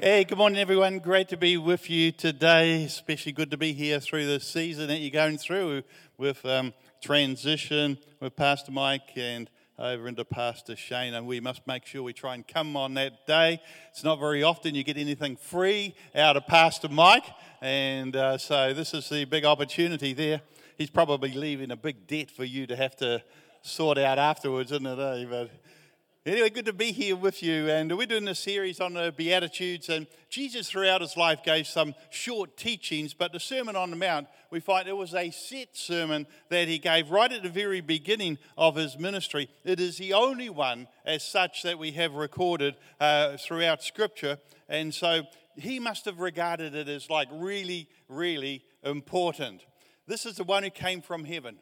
Hey, good morning, everyone. Great to be with you today. Especially good to be here through the season that you're going through with um, transition with Pastor Mike and over into Pastor Shane. And we must make sure we try and come on that day. It's not very often you get anything free out of Pastor Mike. And uh, so this is the big opportunity there. He's probably leaving a big debt for you to have to sort out afterwards, isn't it? Eh? But Anyway, good to be here with you. And we're doing a series on the Beatitudes. And Jesus, throughout his life, gave some short teachings. But the Sermon on the Mount, we find it was a set sermon that he gave right at the very beginning of his ministry. It is the only one, as such, that we have recorded uh, throughout Scripture. And so he must have regarded it as like really, really important. This is the one who came from heaven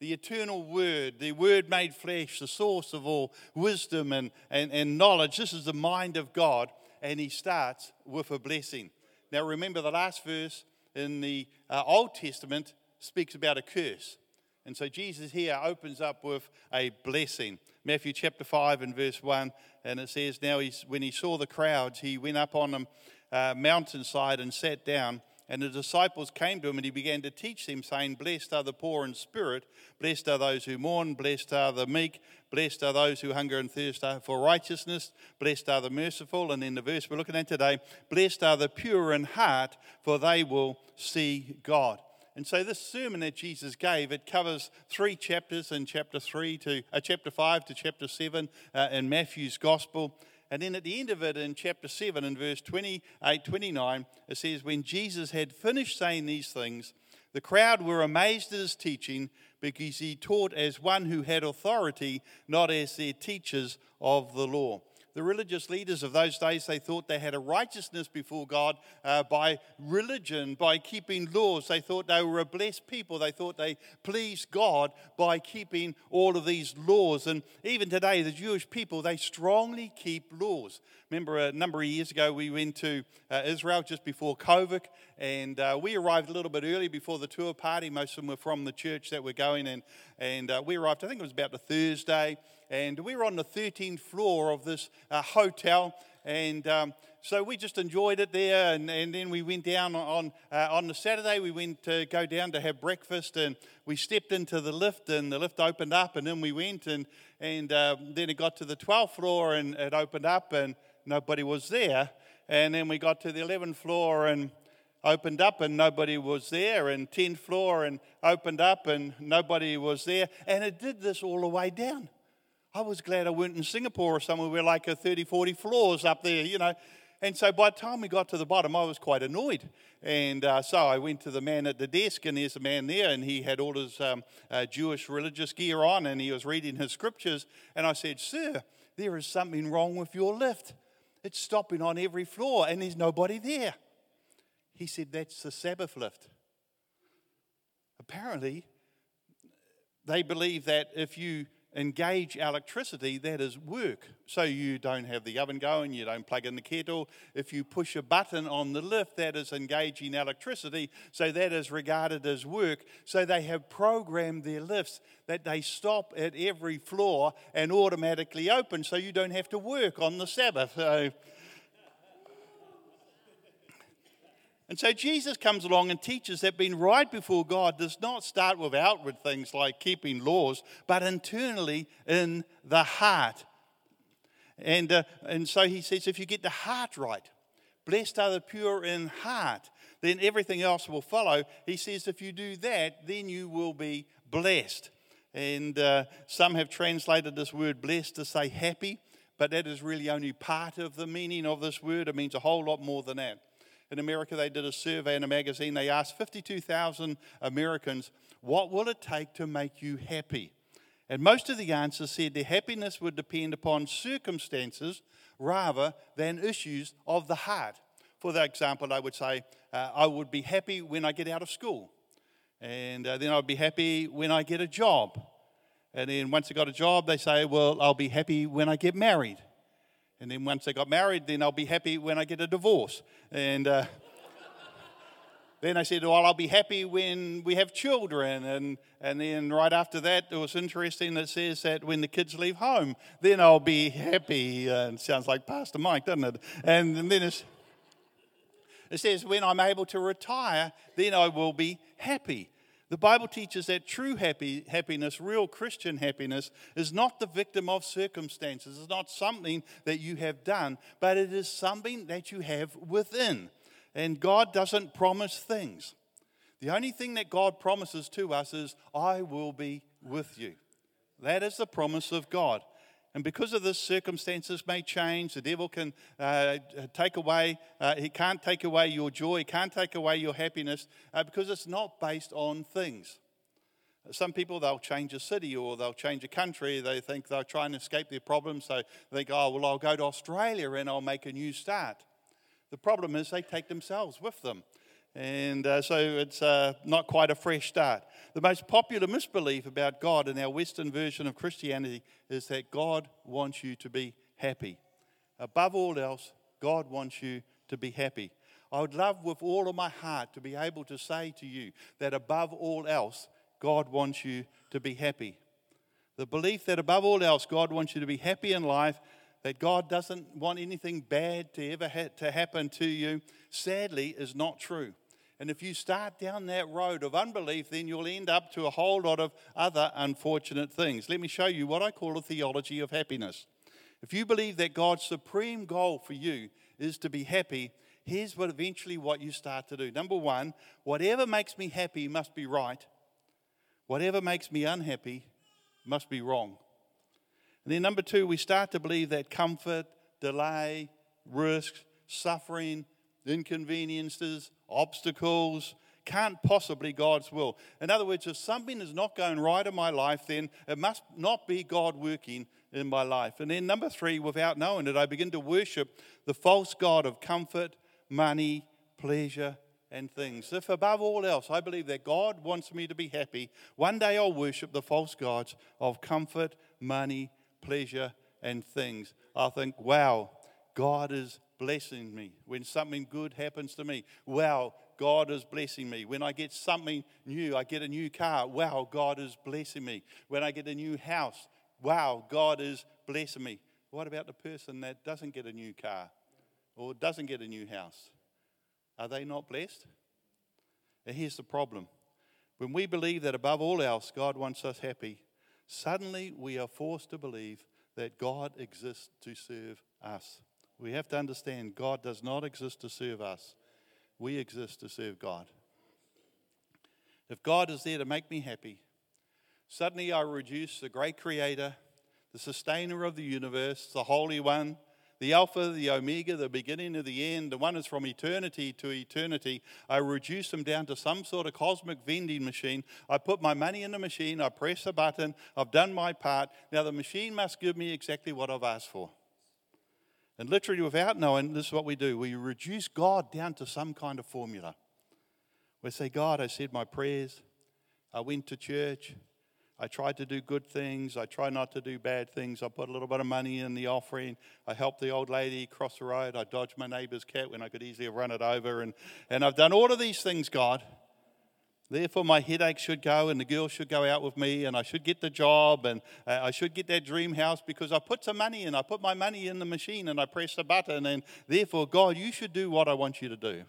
the eternal Word, the Word made flesh, the source of all wisdom and, and, and knowledge. This is the mind of God, and He starts with a blessing. Now, remember the last verse in the uh, Old Testament speaks about a curse. And so Jesus here opens up with a blessing. Matthew chapter 5 and verse 1, and it says, Now he's, when he saw the crowds, he went up on a uh, mountainside and sat down. And the disciples came to him, and he began to teach them, saying, Blessed are the poor in spirit, blessed are those who mourn, blessed are the meek, blessed are those who hunger and thirst for righteousness, blessed are the merciful. And in the verse we're looking at today, blessed are the pure in heart, for they will see God. And so this sermon that Jesus gave, it covers three chapters in chapter three to uh, chapter five to chapter seven uh, in Matthew's gospel. And then at the end of it, in chapter 7, in verse 28 29, it says, When Jesus had finished saying these things, the crowd were amazed at his teaching because he taught as one who had authority, not as their teachers of the law the religious leaders of those days, they thought they had a righteousness before God uh, by religion, by keeping laws. They thought they were a blessed people. They thought they pleased God by keeping all of these laws. And even today, the Jewish people, they strongly keep laws. Remember, a number of years ago, we went to uh, Israel just before COVID, and uh, we arrived a little bit early before the tour party. Most of them were from the church that we're going, and, and uh, we arrived, I think it was about the Thursday and we were on the 13th floor of this uh, hotel, and um, so we just enjoyed it there. And, and then we went down on uh, on the Saturday. We went to go down to have breakfast, and we stepped into the lift, and the lift opened up, and then we went, and and uh, then it got to the 12th floor, and it opened up, and nobody was there. And then we got to the 11th floor, and opened up and nobody was there, and 10th floor and opened up and nobody was there. And it did this all the way down. I was glad I weren't in Singapore or somewhere where like a 30, 40 floors up there, you know. And so by the time we got to the bottom, I was quite annoyed. And uh, so I went to the man at the desk, and there's a man there, and he had all his um, uh, Jewish religious gear on, and he was reading his scriptures. And I said, Sir, there is something wrong with your lift. It's stopping on every floor, and there's nobody there. He said, That's the Sabbath lift. Apparently, they believe that if you engage electricity, that is work. So you don't have the oven going, you don't plug in the kettle. If you push a button on the lift, that is engaging electricity. So that is regarded as work. So they have programmed their lifts that they stop at every floor and automatically open so you don't have to work on the Sabbath. So, And so Jesus comes along and teaches that being right before God does not start with outward things like keeping laws, but internally in the heart. And, uh, and so he says, if you get the heart right, blessed are the pure in heart, then everything else will follow. He says, if you do that, then you will be blessed. And uh, some have translated this word blessed to say happy, but that is really only part of the meaning of this word. It means a whole lot more than that in America, they did a survey in a magazine. They asked 52,000 Americans, What will it take to make you happy? And most of the answers said their happiness would depend upon circumstances rather than issues of the heart. For that example, I would say, uh, I would be happy when I get out of school. And uh, then I'd be happy when I get a job. And then once I got a job, they say, Well, I'll be happy when I get married. And then once they got married, then I'll be happy when I get a divorce. And uh, then I said, Well, I'll be happy when we have children. And, and then right after that, it was interesting that says that when the kids leave home, then I'll be happy. Uh, sounds like Pastor Mike, doesn't it? And, and then. It says, when I'm able to retire, then I will be happy. The Bible teaches that true happy, happiness, real Christian happiness, is not the victim of circumstances. It's not something that you have done, but it is something that you have within. And God doesn't promise things. The only thing that God promises to us is, I will be with you. That is the promise of God. And because of this, circumstances may change. The devil can uh, take away, uh, he can't take away your joy, he can't take away your happiness uh, because it's not based on things. Some people, they'll change a city or they'll change a country. They think they'll try and escape their problems. So they think, oh, well, I'll go to Australia and I'll make a new start. The problem is they take themselves with them. And uh, so it's uh, not quite a fresh start. The most popular misbelief about God in our Western version of Christianity is that God wants you to be happy. Above all else, God wants you to be happy. I would love with all of my heart to be able to say to you that above all else, God wants you to be happy. The belief that above all else, God wants you to be happy in life, that God doesn't want anything bad to ever ha- to happen to you, sadly, is not true. And if you start down that road of unbelief, then you'll end up to a whole lot of other unfortunate things. Let me show you what I call a theology of happiness. If you believe that God's supreme goal for you is to be happy, here's what eventually what you start to do. Number one, whatever makes me happy must be right. Whatever makes me unhappy must be wrong. And then number two, we start to believe that comfort, delay, risks, suffering, inconveniences, obstacles, can't possibly God's will. In other words, if something is not going right in my life, then it must not be God working in my life. And then, number three, without knowing it, I begin to worship the false God of comfort, money, pleasure, and things. If above all else I believe that God wants me to be happy, one day I'll worship the false gods of comfort, money, pleasure, and things. I'll think, wow, God is blessing me. When something good happens to me, wow, God is blessing me. When I get something new, I get a new car, wow, God is blessing me. When I get a new house, wow, God is blessing me. What about the person that doesn't get a new car or doesn't get a new house? Are they not blessed? And here's the problem when we believe that above all else God wants us happy, suddenly we are forced to believe that God exists to serve us. We have to understand God does not exist to serve us, we exist to serve God. If God is there to make me happy, suddenly I reduce the great creator, the sustainer of the universe, the Holy One, the Alpha, the Omega, the beginning of the end, the one is from eternity to eternity. I reduce them down to some sort of cosmic vending machine. I put my money in the machine, I press a button, I've done my part. Now the machine must give me exactly what I've asked for. And literally, without knowing, this is what we do we reduce God down to some kind of formula. We say, God, I said my prayers, I went to church, I tried to do good things, I try not to do bad things, I put a little bit of money in the offering, I helped the old lady cross the road, I dodged my neighbor's cat when I could easily have run it over, and, and I've done all of these things, God. Therefore, my headache should go, and the girl should go out with me, and I should get the job, and uh, I should get that dream house because I put some money in. I put my money in the machine, and I press the button, and therefore, God, you should do what I want you to do.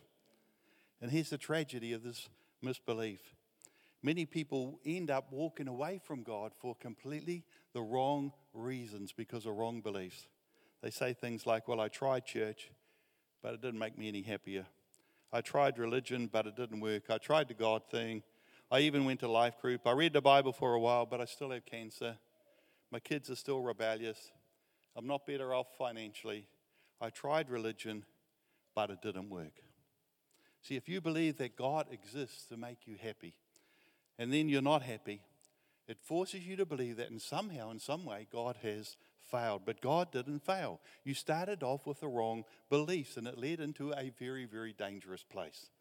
And here's the tragedy of this misbelief many people end up walking away from God for completely the wrong reasons because of wrong beliefs. They say things like, Well, I tried church, but it didn't make me any happier. I tried religion, but it didn't work. I tried the God thing. I even went to life group. I read the Bible for a while, but I still have cancer. My kids are still rebellious. I'm not better off financially. I tried religion, but it didn't work. See, if you believe that God exists to make you happy, and then you're not happy, it forces you to believe that in somehow, in some way, God has failed. But God didn't fail. You started off with the wrong beliefs, and it led into a very, very dangerous place.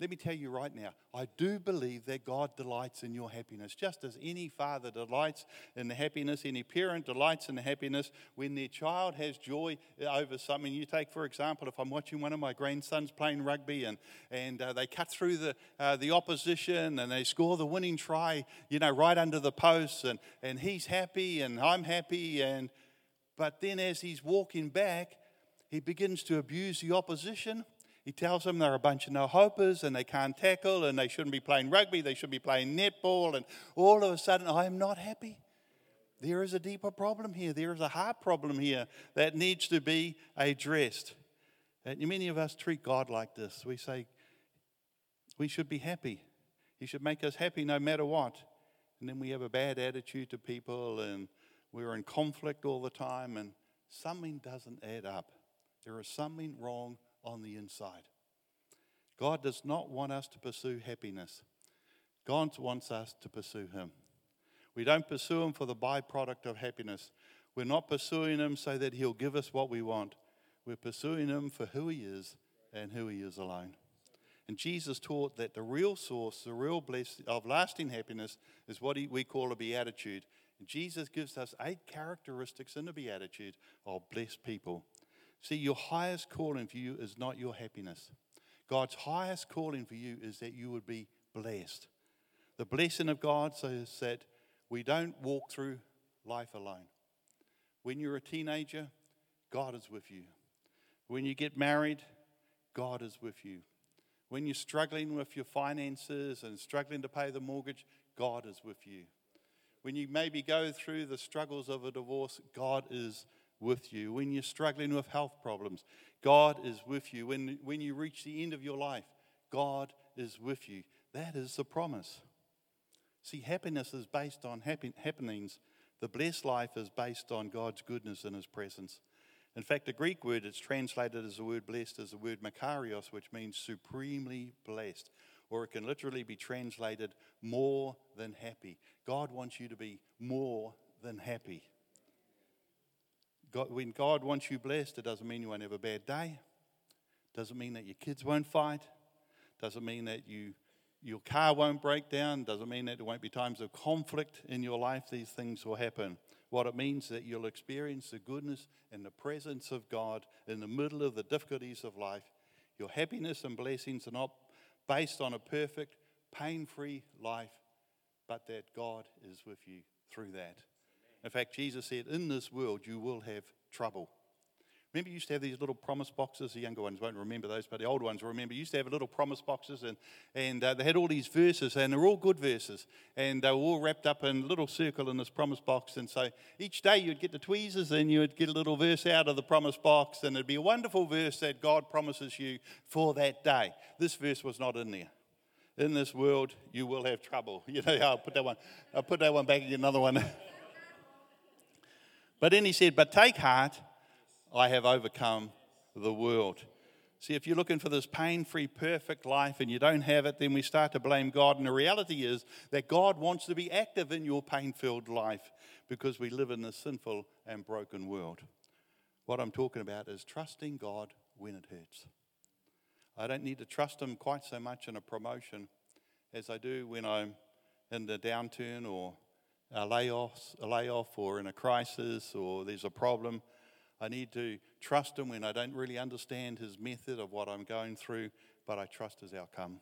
Let me tell you right now, I do believe that God delights in your happiness, just as any father delights in the happiness, any parent delights in the happiness when their child has joy over something. You take, for example, if I'm watching one of my grandsons playing rugby and, and uh, they cut through the, uh, the opposition and they score the winning try, you know, right under the post, and, and he's happy and I'm happy. And, but then as he's walking back, he begins to abuse the opposition He tells them they're a bunch of no hopers and they can't tackle and they shouldn't be playing rugby, they should be playing netball. And all of a sudden, I am not happy. There is a deeper problem here. There is a heart problem here that needs to be addressed. And many of us treat God like this. We say, we should be happy. He should make us happy no matter what. And then we have a bad attitude to people and we're in conflict all the time and something doesn't add up. There is something wrong on the inside. God does not want us to pursue happiness. God wants us to pursue Him. We don't pursue Him for the byproduct of happiness. We're not pursuing Him so that He'll give us what we want. We're pursuing Him for who He is and who He is alone. And Jesus taught that the real source, the real bliss of lasting happiness, is what we call a beatitude. And Jesus gives us eight characteristics in the beatitude of blessed people. See, your highest calling for you is not your happiness. God's highest calling for you is that you would be blessed. The blessing of God says that we don't walk through life alone. When you're a teenager, God is with you. When you get married, God is with you. When you're struggling with your finances and struggling to pay the mortgage, God is with you. When you maybe go through the struggles of a divorce, God is with you. When you're struggling with health problems, God is with you. When, when you reach the end of your life, God is with you. That is the promise. See, happiness is based on happy, happenings. The blessed life is based on God's goodness and His presence. In fact, the Greek word that's translated as the word blessed is the word makarios, which means supremely blessed. Or it can literally be translated more than happy. God wants you to be more than happy. God, when God wants you blessed, it doesn't mean you won't have a bad day. Doesn't mean that your kids won't fight. Doesn't mean that you, your car won't break down. Doesn't mean that there won't be times of conflict in your life. These things will happen. What it means is that you'll experience the goodness and the presence of God in the middle of the difficulties of life. Your happiness and blessings are not based on a perfect, pain free life, but that God is with you through that. In fact, Jesus said, In this world you will have trouble. Remember, you used to have these little promise boxes. The younger ones won't remember those, but the old ones will remember. You used to have little promise boxes, and, and uh, they had all these verses, and they're all good verses. And they were all wrapped up in a little circle in this promise box. And so each day you'd get the tweezers, and you would get a little verse out of the promise box, and it'd be a wonderful verse that God promises you for that day. This verse was not in there. In this world, you will have trouble. You know, I'll put that one, I'll put that one back and get another one. but then he said, But take heart I have overcome the world. See, if you're looking for this pain free, perfect life and you don't have it, then we start to blame God. And the reality is that God wants to be active in your pain filled life because we live in this sinful and broken world. What I'm talking about is trusting God when it hurts. I don't need to trust Him quite so much in a promotion as I do when I'm in the downturn or a layoff, a layoff or in a crisis or there's a problem. I need to trust Him when I don't really understand His method of what I'm going through, but I trust His outcome.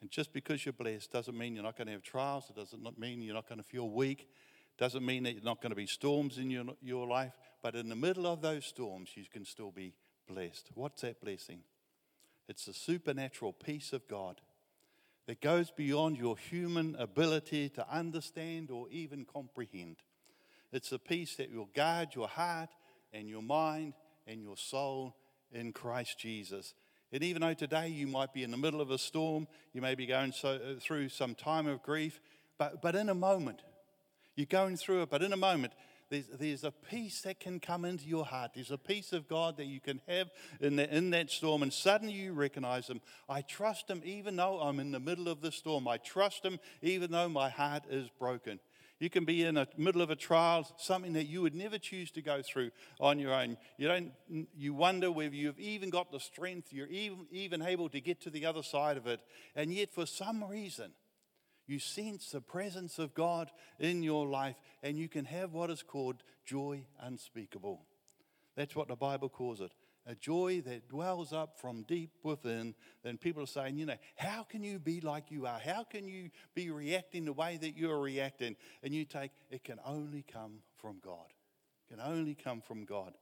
And just because you're blessed doesn't mean you're not going to have trials. It doesn't mean you're not going to feel weak. It Doesn't mean that you're not going to be storms in your, your life. But in the middle of those storms, you can still be blessed. What's that blessing? It's the supernatural peace of God that goes beyond your human ability to understand or even comprehend. It's a peace that will guard your heart and your mind and your soul in Christ Jesus. And even though today you might be in the middle of a storm, you may be going so, uh, through some time of grief, but, but in a moment, you're going through it, but in a moment, there's, there's a peace that can come into your heart. There's a peace of God that you can have in, the, in that storm, and suddenly you recognize Him. I trust Him even though I'm in the middle of the storm. I trust Him even though my heart is broken. You can be in the middle of a trial, something that you would never choose to go through on your own. You don't. You wonder whether you've even got the strength. You're even even able to get to the other side of it, and yet for some reason, you sense the presence of God in your life, and you can have what is called joy unspeakable. That's what the Bible calls it a joy that dwells up from deep within, then people are saying, you know, how can you be like you are? How can you be reacting the way that you're reacting? And you take, it can only come from God. It can only come from God.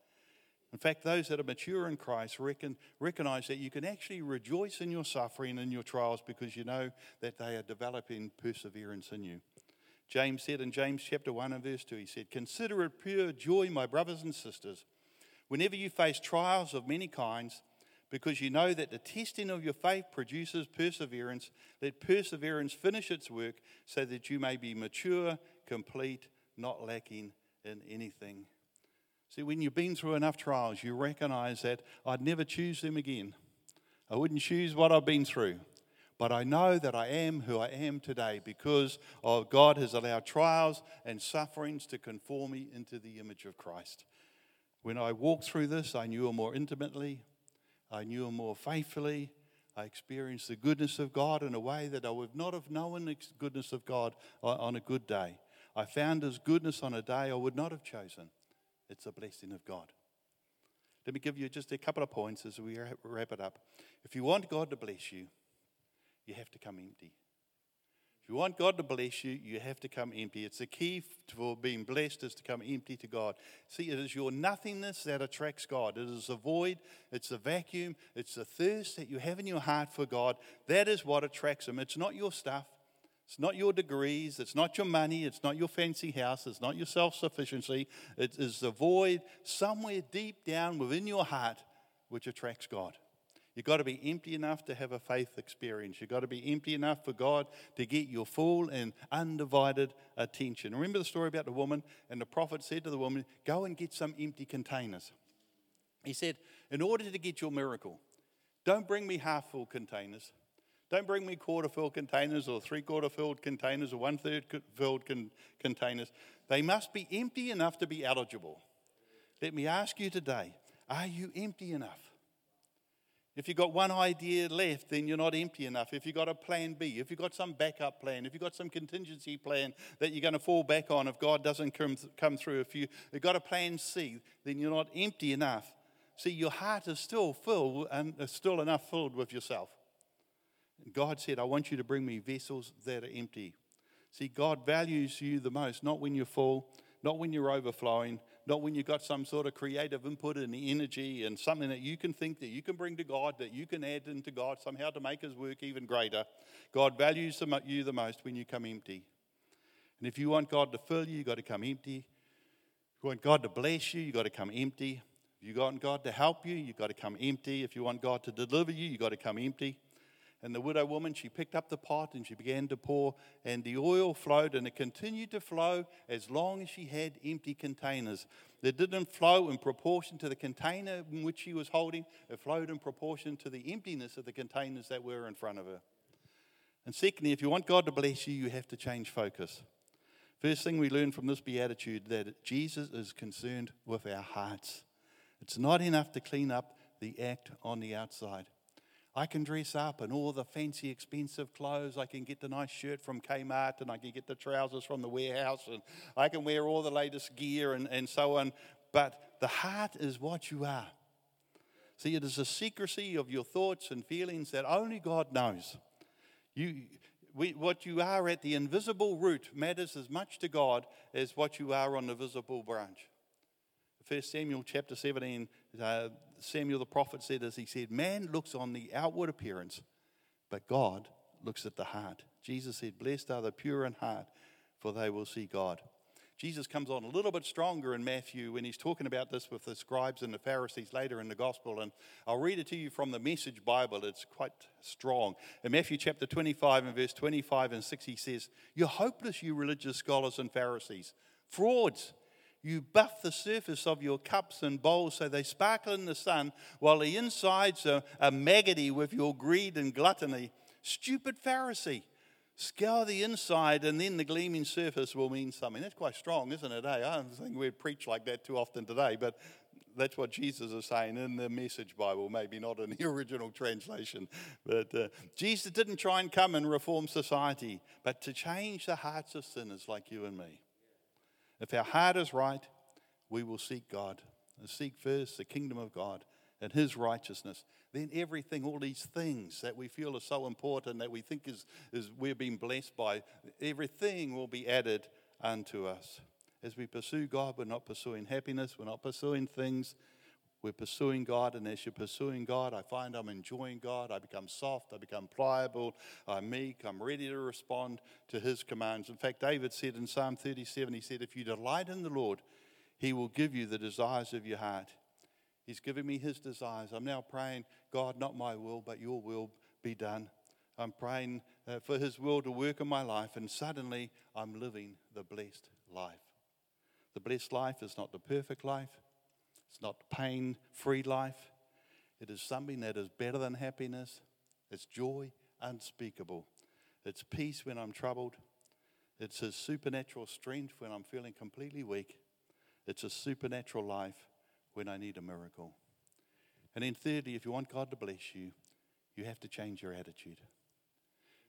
In fact, those that are mature in Christ reckon, recognize that you can actually rejoice in your suffering and your trials because you know that they are developing perseverance in you. James said in James chapter 1 and verse 2, he said, Consider it pure joy, my brothers and sisters, whenever you face trials of many kinds, because you know that the testing of your faith produces perseverance. Let perseverance finish its work so that you may be mature, complete, not lacking in anything. See, when you've been through enough trials, you recognize that I'd never choose them again. I wouldn't choose what I've been through. But I know that I am who I am today because of God has allowed trials and sufferings to conform me into the image of Christ. When I walked through this, I knew Him more intimately, I knew Him more faithfully. I experienced the goodness of God in a way that I would not have known the goodness of God uh, on a good day. I found His goodness on a day I would not have chosen. It's a blessing of God. Let me give you just a couple of points as we wrap it up. If you want God to bless you, you have to come empty. If you want God to bless you, you have to come empty. It's the key for being blessed is to come empty to God. See, it is your nothingness that attracts God. It is the void, it's the vacuum, it's the thirst that you have in your heart for God. That is what attracts Him. It's not your stuff, it's not your degrees, it's not your money, it's not your fancy house, it's not your self sufficiency. It is the void somewhere deep down within your heart which attracts God. You've got to be empty enough to have a faith experience. You've got to be empty enough for God to get your full and undivided attention. Remember the story about the woman, and the prophet said to the woman, Go and get some empty containers. He said, In order to get your miracle, don't bring me half full containers. Don't bring me quarter filled containers or three quarter filled containers or one third filled con- containers. They must be empty enough to be eligible. Let me ask you today are you empty enough? If you've got one idea left, then you're not empty enough. If you've got a plan B, if you've got some backup plan, if you've got some contingency plan that you're going to fall back on if God doesn't come, come through, if you, have got a plan C, then you're not empty enough. See, your heart is still full and is still enough filled with yourself. God said, I want you to bring me vessels that are empty. See, God values you the most, not when you're full, not when you're overflowing, not when you've got some sort of creative input and energy and something that you can think that you can bring to God, that you can add into God somehow to make His work even greater. God values you the most when you come empty. And if you want God to fill you, you've got to come empty. If you want God to bless you, you've got to come empty. If you want God to help you, you've got to come empty. If you want God to deliver you, you've got to come empty. And the widow woman, she picked up the pot and she began to pour, and the oil flowed, and it continued to flow as long as she had empty containers. It didn't flow in proportion to the container in which she was holding, it flowed in proportion to the emptiness of the containers that were in front of her. And secondly, if you want God to bless you, you have to change focus. First thing we learn from this beatitude that Jesus is concerned with our hearts. It's not enough to clean up the act on the outside. I can dress up in all the fancy, expensive clothes. I can get the nice shirt from Kmart and I can get the trousers from the warehouse and I can wear all the latest gear and, and so on. But the heart is what you are. See, it is a secrecy of your thoughts and feelings that only God knows. You, we, what you are at the invisible root matters as much to God as what you are on the visible branch. First Samuel chapter 17, uh, Samuel the prophet said as he said, Man looks on the outward appearance, but God looks at the heart. Jesus said, Blessed are the pure in heart, for they will see God. Jesus comes on a little bit stronger in Matthew when he's talking about this with the scribes and the Pharisees later in the gospel. And I'll read it to you from the Message Bible. It's quite strong. In Matthew chapter 25 and verse 25 and 6, he says, You're hopeless, you religious scholars and Pharisees, frauds. You buff the surface of your cups and bowls so they sparkle in the sun, while the insides are, are maggoty with your greed and gluttony. Stupid Pharisee. Scour the inside, and then the gleaming surface will mean something. That's quite strong, isn't it? Eh? I don't think we preach like that too often today, but that's what Jesus is saying in the Message Bible, maybe not in the original translation. But uh, Jesus didn't try and come and reform society, but to change the hearts of sinners like you and me. If our heart is right, we will seek God and seek first the kingdom of God and his righteousness. Then everything, all these things that we feel are so important that we think is, is we're being blessed by, everything will be added unto us. As we pursue God, we're not pursuing happiness, we're not pursuing things, We're pursuing God, and as you're pursuing God, I find I'm enjoying God. I become soft, I become pliable, I'm meek, I'm ready to respond to His commands. In fact, David said in Psalm 37, he said, If you delight in the Lord, He will give you the desires of your heart. He's given me His desires. I'm now praying, God, not my will, but your will be done. I'm praying uh, for His will to work in my life, and suddenly I'm living the blessed life. The blessed life is not the perfect life, it's not pain free life. It is something that is better than happiness. It's joy unspeakable. It's peace when I'm troubled. It's His supernatural strength when I'm feeling completely weak. It's a supernatural life when I need a miracle. And then, thirdly, if you want God to bless you, you have to change your attitude.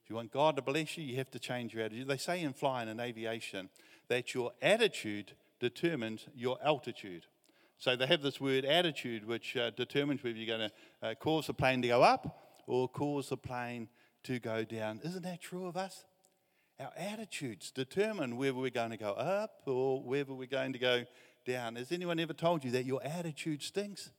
If you want God to bless you, you have to change your attitude. They say in flying and aviation that your attitude determines your altitude. So they have this word attitude, which uh, determines whether you're going to uh, cause the plane to go up or cause the plane to go down. Isn't that true of us? Our attitudes determine whether we're going to go up or whether we're going to go down. Has anyone ever told you that your attitude stinks?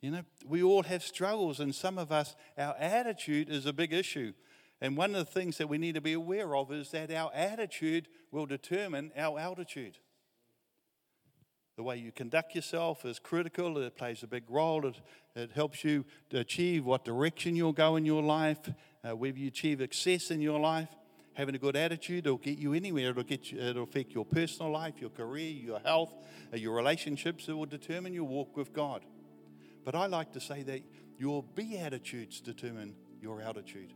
You know, we all have struggles, and some of us, our attitude is a big issue. And one of the things that we need to be aware of is that our attitude will determine our altitude. The way you conduct yourself is critical. It plays a big role. It, it helps you to achieve what direction you'll go in your life, uh, whether you achieve success in your life. Having a good attitude will get you anywhere. It'll, get you, it'll affect your personal life, your career, your health, uh, your relationships. It will determine your walk with God. But I like to say that your beatitudes determine your altitude.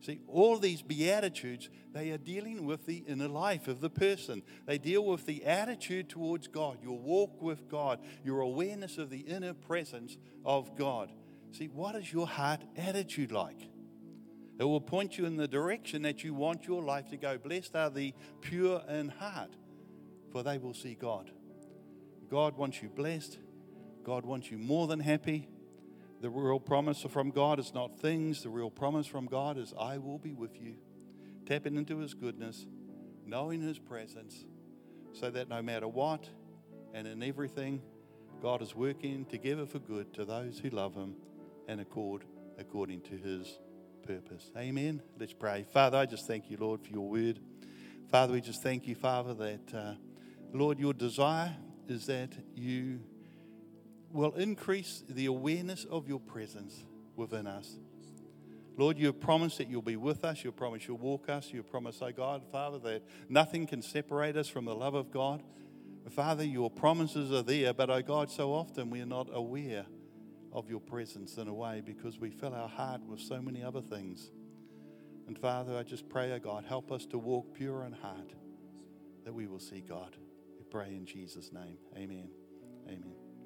See, all these beatitudes, they are dealing with the inner life of the person. They deal with the attitude towards God, your walk with God, your awareness of the inner presence of God. See, what is your heart attitude like? It will point you in the direction that you want your life to go. Blessed are the pure in heart, for they will see God. God wants you blessed. God wants you more than happy. The real promise from God is not things. The real promise from God is, I will be with you. Tapping into His goodness, knowing His presence, so that no matter what and in everything, God is working together for good to those who love Him and accord according to His purpose. Amen. Let's pray. Father, I just thank you, Lord, for your word. Father, we just thank you, Father, that, uh, Lord, your desire is that you will increase the awareness of your presence within us. Lord, you have promised that you'll be with us. You promise you'll walk us. You promise, oh God, Father, that nothing can separate us from the love of God. Father, your promises are there, but oh God, so often we are not aware of your presence in a way because we fill our heart with so many other things. And Father, I just pray, oh God, help us to walk pure in heart that we will see God. We pray in Jesus' name. Amen. Amen.